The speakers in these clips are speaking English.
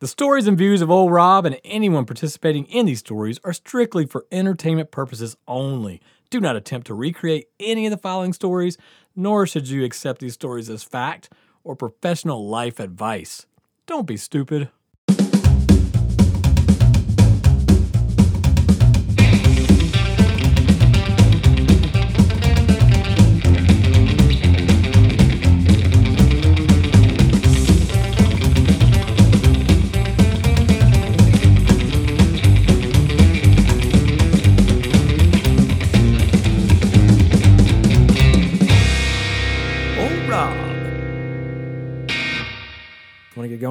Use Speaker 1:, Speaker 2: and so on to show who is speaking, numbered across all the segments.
Speaker 1: The stories and views of Old Rob and anyone participating in these stories are strictly for entertainment purposes only. Do not attempt to recreate any of the following stories, nor should you accept these stories as fact or professional life advice. Don't be stupid.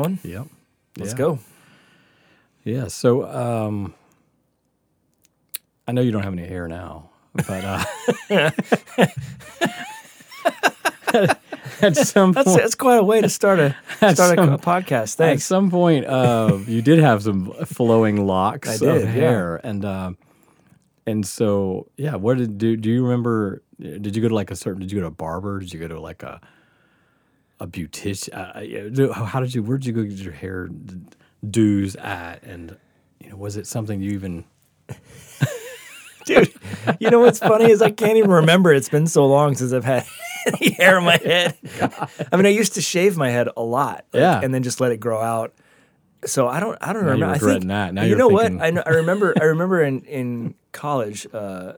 Speaker 2: Going?
Speaker 1: Yep.
Speaker 2: Let's
Speaker 1: Yeah.
Speaker 2: go.
Speaker 1: Yeah. So, um, I know you don't have any hair now, but uh, at some
Speaker 2: That's
Speaker 1: point,
Speaker 2: that's quite a way to start a start a,
Speaker 1: some-
Speaker 2: a podcast.
Speaker 1: At some point, uh, you did have some flowing locks
Speaker 2: I did,
Speaker 1: of
Speaker 2: yeah.
Speaker 1: hair, and uh, and so yeah. What did do? Do you remember? Did you go to like a certain? Did you go to a barber? Did you go to like a a beautician? Uh, how did you? Where did you go get your hair do's at? And you know, was it something you even?
Speaker 2: Dude, you know what's funny is I can't even remember. It's been so long since I've had any hair in my head. I mean, I used to shave my head a lot, like,
Speaker 1: Yeah.
Speaker 2: and then just let it grow out. So I don't, I don't
Speaker 1: Now you're
Speaker 2: remember. I think
Speaker 1: that. Now
Speaker 2: you
Speaker 1: you're
Speaker 2: know
Speaker 1: thinking-
Speaker 2: what? I know, I remember. I remember in in college, uh,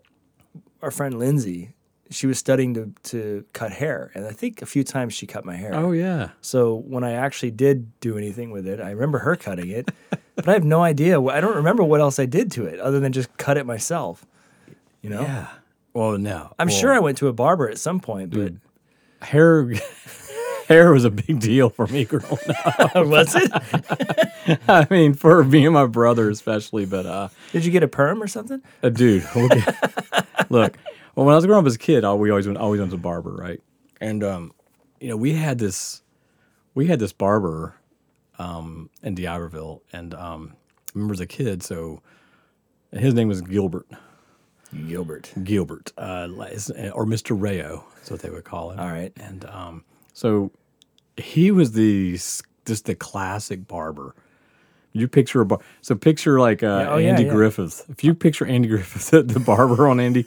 Speaker 2: our friend Lindsay, she was studying to to cut hair, and I think a few times she cut my hair.
Speaker 1: Oh yeah.
Speaker 2: So when I actually did do anything with it, I remember her cutting it, but I have no idea. I don't remember what else I did to it other than just cut it myself. You know,
Speaker 1: Yeah. Well, no.
Speaker 2: I'm
Speaker 1: Well,
Speaker 2: sure I went to a barber at some point, but
Speaker 1: hair. hair was a big deal for me growing up.
Speaker 2: was it?
Speaker 1: I mean, for me and my brother especially, but uh.
Speaker 2: Did you get a perm or something?
Speaker 1: Uh, dude, we'll look. Well, when I was growing up as a kid, I, we always went, always went to the barber, right? And um, you know, we had this, we had this barber, um, in D'Iberville, and um, I remember as a kid, so his name was Gilbert,
Speaker 2: Gilbert.
Speaker 1: Gilbert, uh, or Mister Rayo, is what they would call him.
Speaker 2: All right.
Speaker 1: and um, so he was the just the classic barber. You picture a bar, so picture like uh,
Speaker 2: oh, yeah,
Speaker 1: Andy
Speaker 2: yeah.
Speaker 1: Griffith. If you picture Andy Griffith, the barber on Andy,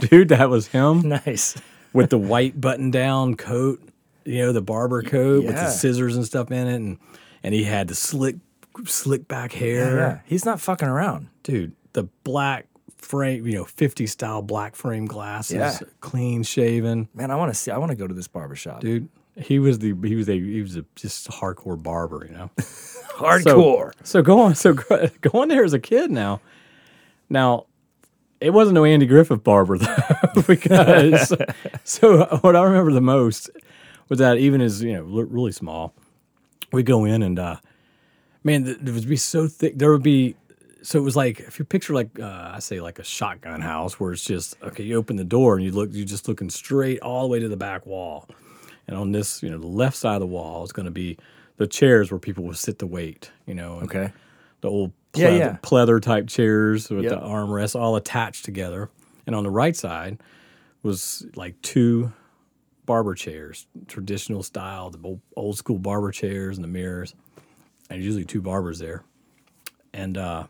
Speaker 1: dude, that was him
Speaker 2: Nice.
Speaker 1: with the white button-down coat. You know, the barber coat with the scissors and stuff in it, and and he had the slick, slick back hair,
Speaker 2: Yeah, he's not fucking around.
Speaker 1: dude. The black frame, you know, 50 style black frame glasses,
Speaker 2: Yeah.
Speaker 1: clean shaven
Speaker 2: Man, I want to see. I want to go to this barber shop.
Speaker 1: dude. He was the he was a he was a just hardcore barber, you know.
Speaker 2: Hardcore.
Speaker 1: So going so go- going there as a kid now. Now, it wasn't no Andy Griffith barber though, because so what I remember the most was that even as you know really small, we go in and uh, man, th- it would be so thick. There would be so it was like if you picture like uh, I say like a shotgun house where it's just okay. You open the door and you look, you're just looking straight all the way to the back wall, and on this you know the left side of the wall is going to be the chairs where people will sit to wait. You know, and
Speaker 2: Okay.
Speaker 1: The old
Speaker 2: Yeah,
Speaker 1: pleather,
Speaker 2: yeah.
Speaker 1: pleather type chairs with
Speaker 2: Yep.
Speaker 1: the armrests all attached together. And on the right side was like two barber chairs, traditional style, the old, old school barber chairs and the mirrors. And usually two barbers there. And uh,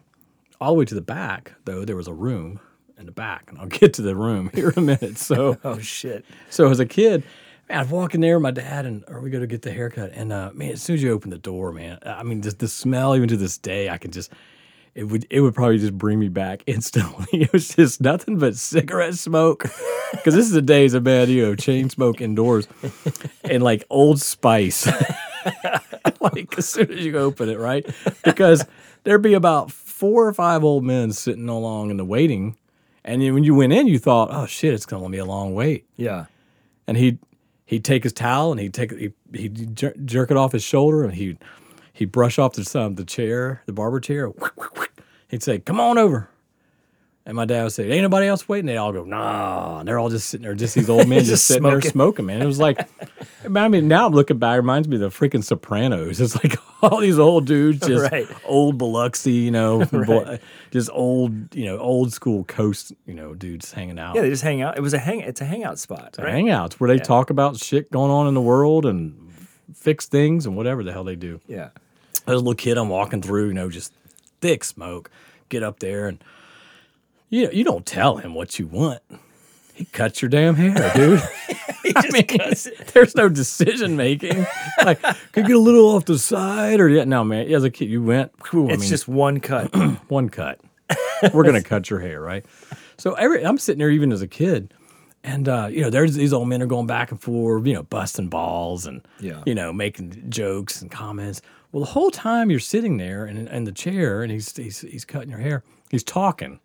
Speaker 1: all the way to the back, though, there was a room in the back. And I'll get to the room here in a minute. So
Speaker 2: Oh shit.
Speaker 1: so as a kid, man, I'd walk in there with my dad, and or we go to get the haircut, and uh, man, as soon as you open the door, man, I mean, just the smell, even to this day, I can just. It would it would probably just bring me back instantly. It was just nothing but cigarette smoke, because this is the days of man, you know, chain smoke indoors, and like Old Spice. like as soon as you open it, right? Because there'd be about four or five old men sitting along in the waiting, and then when you went in, you thought, "Oh shit, it's gonna be a long wait."
Speaker 2: Yeah.
Speaker 1: and he'd he'd take his towel and he'd take he he'd jer- jerk it off his shoulder and he'd he'd brush off the um, the chair, the barber chair. He'd say, "Come on over." And my dad would say, "Ain't nobody else waiting." They all go, "Nah." And they're all just sitting there, just these old men just,
Speaker 2: Just
Speaker 1: sitting there
Speaker 2: smoking.
Speaker 1: smoking. Man, it was like, I mean, now I'm looking back, it reminds me of the freaking Sopranos. It's like all these old dudes, just
Speaker 2: Right.
Speaker 1: old Biloxi, you know,
Speaker 2: Right.
Speaker 1: just old, you know, old school coast, you know, dudes hanging out.
Speaker 2: Yeah, they just hang out. It was a hang. It's a hangout spot, right?
Speaker 1: hangouts where they talk about shit going on in the world and fix things and whatever the hell they do.
Speaker 2: Yeah.
Speaker 1: as a little kid I'm walking through, you know, just thick smoke. Get up there and you you don't tell him what you want. He cuts your damn hair, dude. I mean, there's no decision making. Like, could get a little off the side or yeah. No, man. As a kid, you went. whew, I
Speaker 2: It's
Speaker 1: mean,
Speaker 2: just one cut.
Speaker 1: one cut. We're gonna cut your hair, right? So every I'm sitting there even as a kid, and uh, you know, there's these old men are going back and forth, you know, busting balls and
Speaker 2: Yeah.
Speaker 1: you know, making jokes and comments. Well, the whole time you're sitting there in, in the chair and he's, he's he's cutting your hair, he's talking.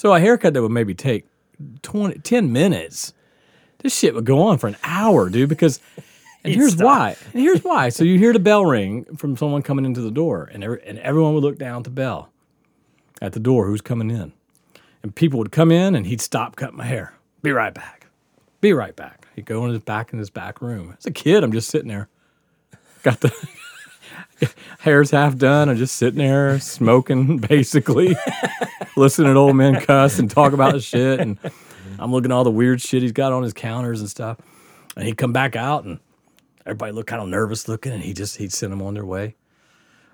Speaker 1: So a haircut that would maybe take 20, 10 minutes, this shit would go on for an hour, dude. Because and here's
Speaker 2: stop.
Speaker 1: why. And here's why. So you hear the bell ring from someone coming into the door, and every, and everyone would look down at the bell at the door. Who's coming in? And people would come in, and he'd stop cutting my hair. Be right back. Be right back. He'd go in his back in his back room. As a kid, I'm just sitting there, got the hair's half done. I'm just sitting there smoking, basically, listening to old men cuss and talk about shit. And I'm looking at all the weird shit he's got on his counters and stuff. And he'd come back out, and everybody looked kind of nervous looking, and he just he'd send them on their way.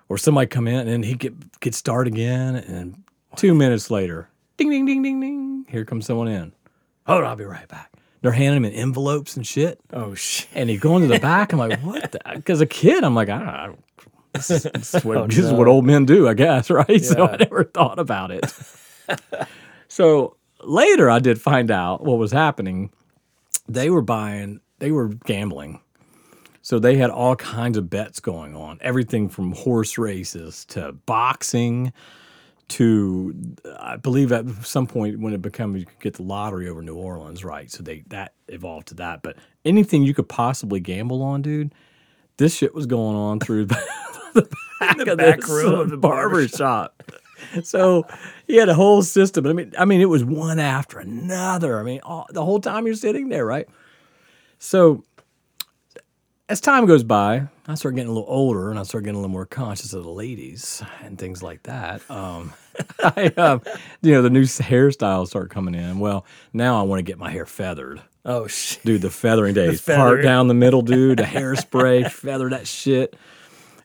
Speaker 1: Or somebody come in, and he'd get get started again, and two minutes later, ding ding ding ding ding, here comes someone in. Hold on, I'll be right back. They're handing him envelopes and shit.
Speaker 2: Oh shit.
Speaker 1: And he'd go into the back. I'm like, what? Because a kid, I'm like, I don't, I don't this, is, this, is what,
Speaker 2: Oh,
Speaker 1: this is what old men do, I guess, right? So I never thought about it. so later, I did find out what was happening. They were buying, they were gambling. So they had all kinds of bets going on, everything from horse races to boxing to I believe at some point when it became you could get the lottery over New Orleans, right? So they that evolved to that. But anything you could possibly gamble on, dude, this shit was going on through the back, of
Speaker 2: back
Speaker 1: this,
Speaker 2: room of the
Speaker 1: barber shop. So he had a whole system. I mean, I mean, it was one after another. I mean, all, the whole time you're sitting there, right? So as time goes by, I start getting a little older and I start getting a little more conscious of the ladies and things like that. Um, I, um, you know, the new hairstyles start coming in. Well, now I want to get my hair feathered.
Speaker 2: Oh shit.
Speaker 1: Dude, the feathering days. Part
Speaker 2: feathering.
Speaker 1: down the middle, dude. A hairspray, feather that shit.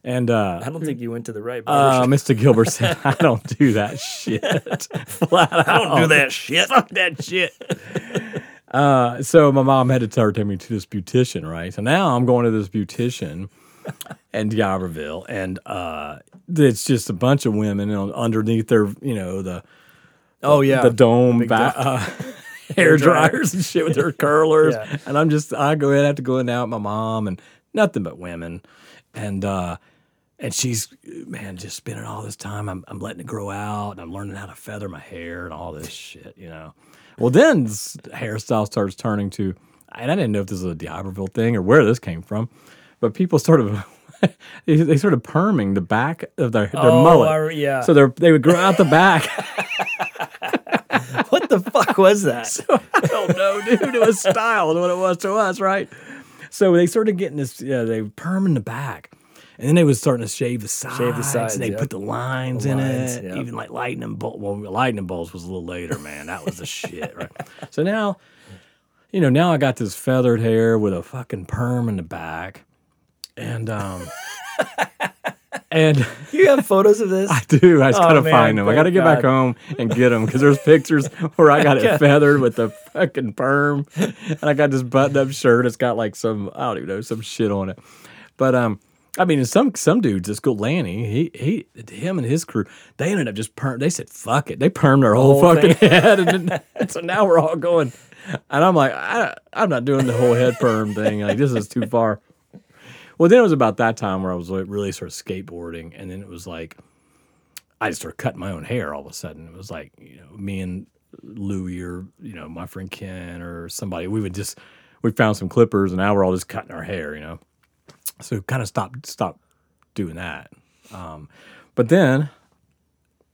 Speaker 1: And uh,
Speaker 2: I don't think you went to the right
Speaker 1: uh. Mr. Gilbert said, I don't do that shit. Flat out.
Speaker 2: I don't do that shit.
Speaker 1: Fuck that shit. Uh, so my mom had to start taking me to this beautician, right? So now I'm going to this beautician in D'Iberville, and uh, it's just a bunch of women you know, underneath their, you know, the
Speaker 2: oh yeah.
Speaker 1: the dome ba- uh, hair
Speaker 2: dryer.
Speaker 1: dryers and shit with their curlers.
Speaker 2: Yeah.
Speaker 1: And I'm just, I go in, I have to go in now with my mom and nothing but women. And, uh, and she's, man, just spending all this time. I'm, I'm letting it grow out and I'm learning how to feather my hair and all this shit, you know. Well, then hairstyle starts turning to, and I didn't know if this was a D'Iberville thing or where this came from, but people sort of, they, they of perming the back of their, their
Speaker 2: Oh,
Speaker 1: mullet.
Speaker 2: Re- yeah.
Speaker 1: So they're, they would grow out the back.
Speaker 2: what the fuck was that?
Speaker 1: I don't know, dude. It was style what it was to us, right? So they started getting this, yeah, they perm in the back. And then they was starting to shave the sides.
Speaker 2: sides,
Speaker 1: And they
Speaker 2: yep.
Speaker 1: put the lines
Speaker 2: The
Speaker 1: in it.
Speaker 2: yep.
Speaker 1: Even like lightning bolt. Well, lightning bolts was a little later, man. That was the shit, right? So now, you know, now I got this feathered hair with a fucking perm in the back. And, um, and
Speaker 2: You have photos of this?
Speaker 1: I do. I just
Speaker 2: Oh,
Speaker 1: gotta
Speaker 2: man,
Speaker 1: find them. I gotta get back home and get them because there's pictures where I got it feathered with the fucking perm, and I got this button-up shirt. It's got like some I don't even know some shit on it. But um, I mean, some some dudes, this go Lanny, he he him and his crew, they ended up just perm. They said fuck it, they permed their whole,
Speaker 2: whole
Speaker 1: fucking head, and, then, and so now we're all going. And I'm like, I, I'm not doing the whole head perm thing. Like this is too far. Well, then it was about that time where I was like really sort of skateboarding, and then it was like I just started cutting my own hair all of a sudden. It was like you know me and Louie or you know my friend Ken or somebody. We would just we found some clippers, and now we're all just cutting our hair. You know, so kind of stopped stopped doing that. Um, but then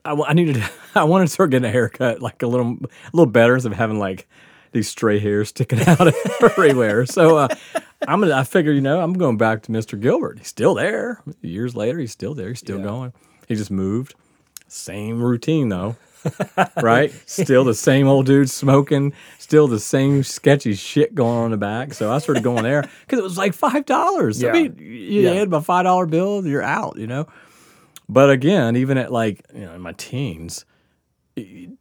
Speaker 1: I, I needed I wanted to start getting a haircut like a little a little better instead of having like these stray hairs sticking out everywhere. So uh, I'm gonna I figure you know I'm going back to Mr. Gilbert. He's still there. Years later, he's still there. He's still
Speaker 2: Yeah.
Speaker 1: going. He just moved. Same routine though. right? Still the same old dude smoking, still the same sketchy shit going on in the back. So I started going there because it was like five dollars. I mean, you
Speaker 2: Yeah.
Speaker 1: had my five dollar bill, you're out, you know. But again, even at like you know in my teens,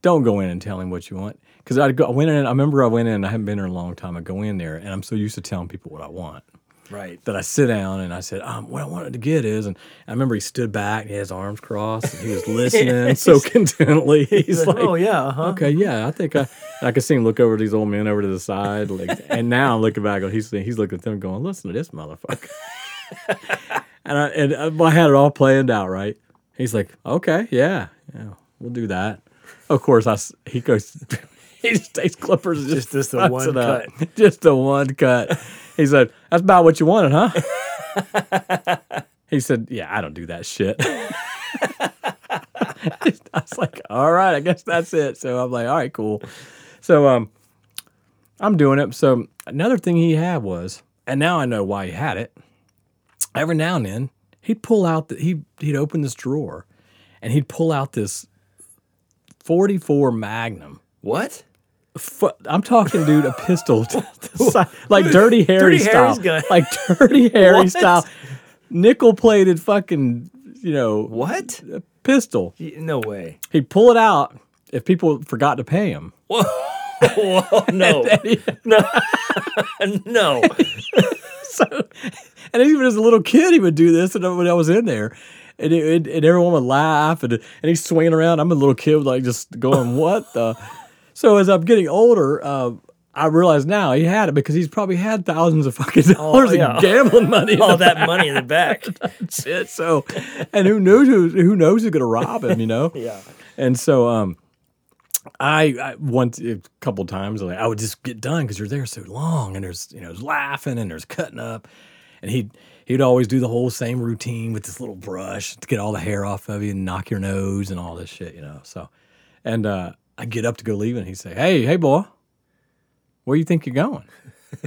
Speaker 1: don't go in and tell him what you want. Because I I went in. I remember I went in. I haven't been there in a long time. I go in there, and I'm so used to telling people what I want
Speaker 2: Right.
Speaker 1: that I sit down and I said, um, what I wanted to get is, and I remember he stood back, he had his arms crossed, and he was listening so contentedly. He's like,
Speaker 2: oh yeah, uh-huh.
Speaker 1: okay, yeah, I think I, I could see him look over at these old men over to the side, like, and now I'm looking back, and he's he's looking at them, going, listen to this motherfucker, and I and I had it all planned out, right? He's like, okay, yeah, yeah, we'll do that. Of course, I he goes. He just takes clippers and just,
Speaker 2: Just the one
Speaker 1: cut. up. Just the one cut. He said, That's about what you wanted, huh? he said, Yeah, I don't do that shit. I was like, All right, I guess that's it. So I'm like, All right, cool. So um I'm doing it. So another thing he had was, and now I know why he had it. Every now and then he'd pull out the he he'd open this drawer and he'd pull out this 44 Magnum
Speaker 2: What?
Speaker 1: Fu- I'm talking, dude, a pistol, like Dirty Harry
Speaker 2: Dirty
Speaker 1: style,
Speaker 2: Harry's gun.
Speaker 1: like Dirty Harry
Speaker 2: What?
Speaker 1: style, nickel plated fucking, you know,
Speaker 2: What?
Speaker 1: pistol.
Speaker 2: Y- No way.
Speaker 1: He'd pull it out if people forgot to pay him.
Speaker 2: Whoa. Whoa. No. no. no.
Speaker 1: so, and even as a little kid, he would do this, and when I was in there. And, it, and everyone would laugh, and, and he's swinging around. I'm a little kid, like just going, "What the?" So as I'm getting older, uh, I realize now he had it because he's probably had thousands of fucking dollars
Speaker 2: yeah.
Speaker 1: in gambling money.
Speaker 2: All that money in the back.
Speaker 1: shit. So, and who knows who who knows who's gonna rob him? You know.
Speaker 2: Yeah.
Speaker 1: And so, um, I, I once a couple times like I would just get done because you're there so long, and there's you know there's laughing and there's cutting up, and he'd he'd always do the whole same routine with this little brush to get all the hair off of you and knock your nose and all this shit, you know. So, and uh, I get up to go leave, and he'd say, "Hey, hey, boy, where you think you're going?"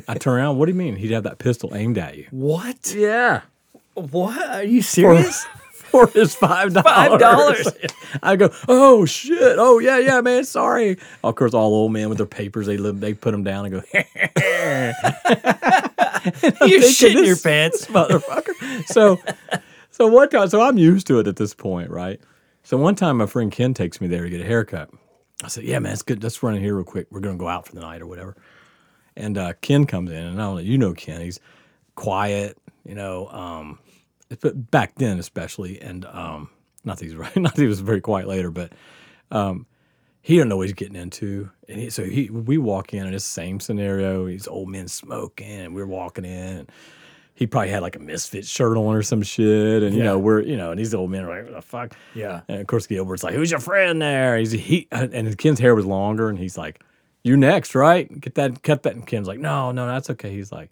Speaker 1: I turn around. What do you mean? He'd have that pistol aimed at you.
Speaker 2: What?
Speaker 1: Yeah.
Speaker 2: What? Are you serious?
Speaker 1: for his five dollars.
Speaker 2: $5.
Speaker 1: I go, oh shit, oh yeah, yeah, man, sorry. Of course, all old men with their papers, they live, they put them down and go,
Speaker 2: you
Speaker 1: shit
Speaker 2: in your pants.
Speaker 1: motherfucker. So, so one time, so I'm used to it at this point, right? So one time, my friend Ken takes me there to get a haircut. I said, yeah, man, it's good. Let's run in here real quick. We're gonna go out for the night or whatever. And uh, Ken comes in, and I don't know, you know Ken. He's quiet, you know. Um, but back then, especially, and um, not that he's right, not that he was very quiet later, but um, he didn't know what he's getting into. And he, so he, we walk in, and it's the same scenario. These old men smoking, and we're walking in. And he probably had like a misfit shirt on or some shit, and you
Speaker 2: Yeah.
Speaker 1: know we're you know, and these old men are like, "What the fuck?"
Speaker 2: Yeah.
Speaker 1: And of course, Gilbert's like, "Who's your friend there?" He's he, and Ken's hair was longer, and he's like, "You next, right? Get that, cut that." And Ken's like, "No, no, that's okay." He's like,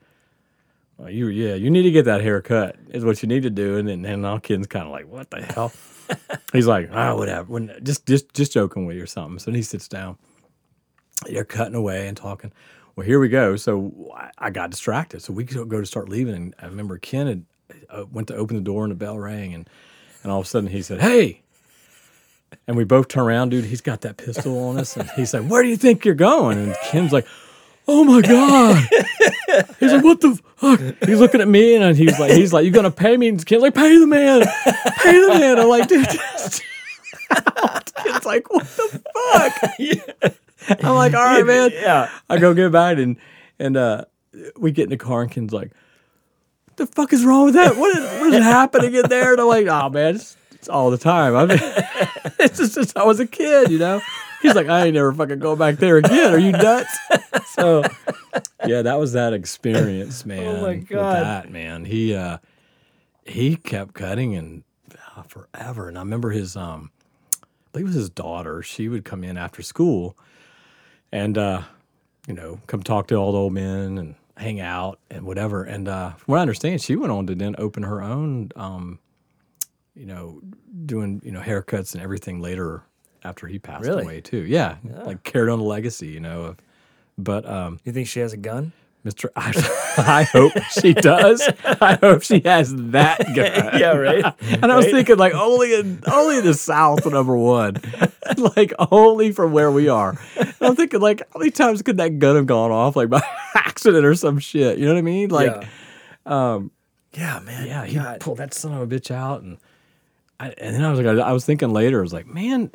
Speaker 1: well, "You, yeah, you need to get that hair cut. Is what you need to do." And then, and now Ken's kind of like, "What the hell?" he's like, "Ah, whatever. When, just, just, just joking with you or something." So then he sits down. They're cutting away and talking. Well, here we go. So I, got distracted. So we go to start leaving, and I remember Ken had uh, went to open the door, and the bell rang, and and all of a sudden he said, "Hey." And we both turn around, dude. He's got that pistol on us, and he's like, "Where do you think you're going?" And Ken's like, "Oh my god!" He's like, "What the fuck?" He's looking at me, and he's like, "He's like, you gonna pay me?" And Ken's like, "Pay the man, pay the man." I'm like, "Dude." Ken's like, "What the fuck?" I'm like, "All right, man."
Speaker 2: Yeah.
Speaker 1: I go get back and and uh, we get in the car and Ken's like, "What the fuck is wrong with that? What is, what is happening in there?" And I'm like, "Oh man, it's, it's all the time. I mean, it's just since I was a kid, you know." He's like, "I ain't never fucking go back there again. Are you nuts?" So, yeah, that was that experience, man.
Speaker 2: Oh
Speaker 1: my
Speaker 2: God.
Speaker 1: that man, he uh, he kept cutting and uh, forever. And I remember his um, I believe it was his daughter. She would come in after school and uh, you know, come talk to all the old men and hang out and whatever. And uh, from what I understand, she went on to then open her own, um, you know, doing you know haircuts and everything later after he passed
Speaker 2: Really?
Speaker 1: away too. Yeah, like carried on the legacy, you know. Of, but um,
Speaker 2: You think she has a gun?
Speaker 1: Mr. I, I hope she does. I hope she has that gun.
Speaker 2: Yeah, right.
Speaker 1: And I was
Speaker 2: Right?
Speaker 1: thinking, like, only in only in the South, number one, like only from where we are. And I'm thinking, like, how many times could that gun have gone off, like by accident or some shit? You know what I mean? Like,
Speaker 2: yeah. um, yeah, man.
Speaker 1: yeah, he
Speaker 2: God.
Speaker 1: pulled that son of a bitch out, and I, and then I was like, I, I was thinking later, I was like, man,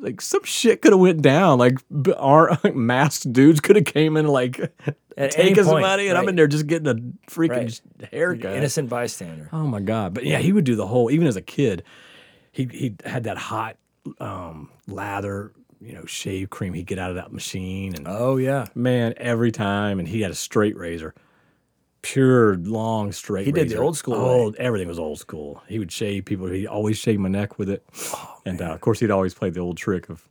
Speaker 1: like some shit could have went down. Like our masked dudes could have came in like
Speaker 2: At
Speaker 1: taking somebody, and I'm in there just getting a freaking
Speaker 2: Right.
Speaker 1: haircut.
Speaker 2: Innocent bystander.
Speaker 1: Oh my god! But yeah, he would do the whole. Even as a kid, he he had that hot um, lather, you know, shave cream. He'd get out of that machine, and
Speaker 2: Oh yeah.
Speaker 1: man, every time, and he had a straight razor, pure long straight.
Speaker 2: He did the old school
Speaker 1: Old, everything was old school. He would shave people. He always shaved my neck with it,
Speaker 2: Oh,
Speaker 1: and uh, of course, he'd always play the old trick of.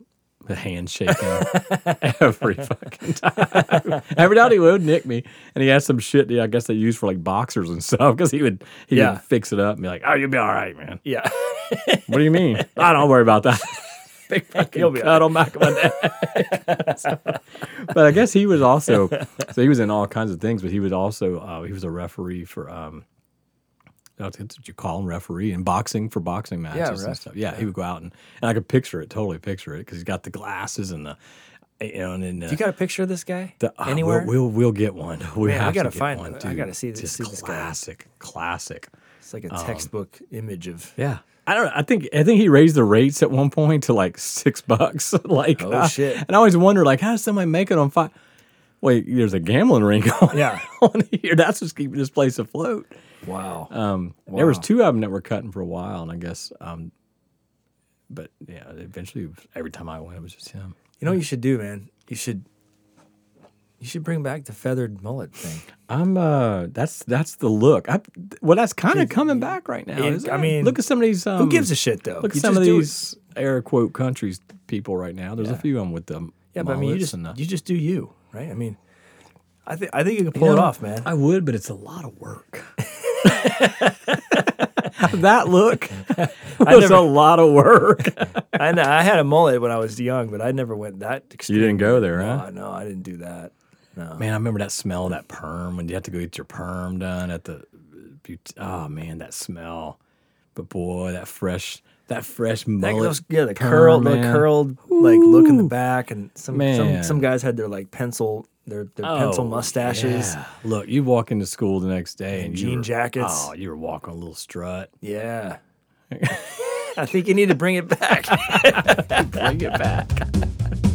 Speaker 1: The handshaking every fucking time. Every time he would nick me, and he had some shit. Yeah, I guess they used for like boxers and stuff. Because he would he
Speaker 2: Yeah.
Speaker 1: would fix it up and be like, "Oh, you'll be all right, man."
Speaker 2: Yeah.
Speaker 1: What do you mean? I don't worry about that. Big fucking cut on back of my neck. but I guess he was also so he was in all kinds of things, but he was also uh, he was a referee for um that's what you call him referee in boxing for boxing matches and stuff. Yeah, he would go out and, and I could picture it, totally picture it because he's got the glasses and the you know and then uh,
Speaker 2: You got a picture of this guy
Speaker 1: the, uh,
Speaker 2: anywhere?
Speaker 1: We'll, we'll we'll get one. We
Speaker 2: Man, I
Speaker 1: have
Speaker 2: gotta
Speaker 1: to
Speaker 2: find-
Speaker 1: one.
Speaker 2: I gotta see this-
Speaker 1: Just
Speaker 2: see this guy.
Speaker 1: classic, classic.
Speaker 2: it's like a
Speaker 1: um,
Speaker 2: textbook image of.
Speaker 1: Yeah. I don't know. I think I think he raised the rates at one point to like six bucks. like
Speaker 2: Oh, shit.
Speaker 1: And I always wonder like how does somebody make it on five? Wait, there's a gambling ring on,
Speaker 2: Yeah.
Speaker 1: on here. That's what's keeping this place afloat.
Speaker 2: Wow.
Speaker 1: Um, There was two of them that were cutting for a while, and I guess, um, but yeah, eventually every time I went, it was just him.
Speaker 2: you know what you should do, man? You should. You should bring back the feathered mullet thing.
Speaker 1: I'm uh, that's that's the look. I, well, that's kind of coming back right now.
Speaker 2: It- I
Speaker 1: it?
Speaker 2: mean,
Speaker 1: look at some of these. Um,
Speaker 2: Who gives a shit though?
Speaker 1: Look at
Speaker 2: You
Speaker 1: some of
Speaker 2: just do it.
Speaker 1: these air quote countries people right now. There's a few of them with them.
Speaker 2: Yeah, but I mean, you just you just do you, right? I mean, I think I think you can
Speaker 1: You
Speaker 2: pull it off, man.
Speaker 1: I would, but it's a lot of work. that look was
Speaker 2: never-
Speaker 1: a lot of work.
Speaker 2: I know, I had a mullet when I was young, but I never went that extreme.
Speaker 1: You didn't go there,
Speaker 2: no,
Speaker 1: huh?
Speaker 2: No, I didn't do that. No.
Speaker 1: Man, I remember that smell of that perm when you had to go get your perm done at the. Oh man, that smell. But boy, that fresh, that fresh
Speaker 2: That-
Speaker 1: mullet.
Speaker 2: those- yeah, the curled, the curled, like look in the back, and some some some guys had their like pencil, their their pencil
Speaker 1: Oh,
Speaker 2: mustaches.
Speaker 1: yeah. Look, you walk into school the next day and,
Speaker 2: And jean
Speaker 1: were-
Speaker 2: jackets.
Speaker 1: Oh, you were walking a little strut.
Speaker 2: Yeah. I think you need to bring it back.
Speaker 1: Bring it back.